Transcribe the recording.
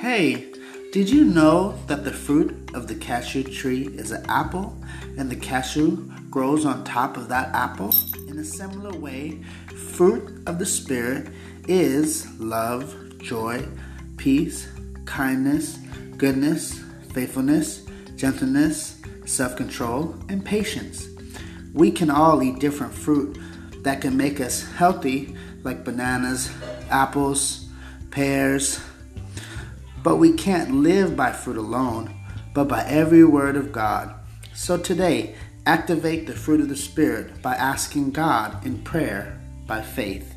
Hey, did you know that the fruit of the cashew tree is an apple and the cashew grows on top of that apple? In a similar way, fruit of the Spirit is love, joy, peace, kindness, goodness, faithfulness, gentleness, self control, and patience. We can all eat different fruit that can make us healthy, like bananas, apples, pears, but we can't live by fruit alone, but by every word of God. So today, activate the fruit of the Spirit by asking God in prayer by faith.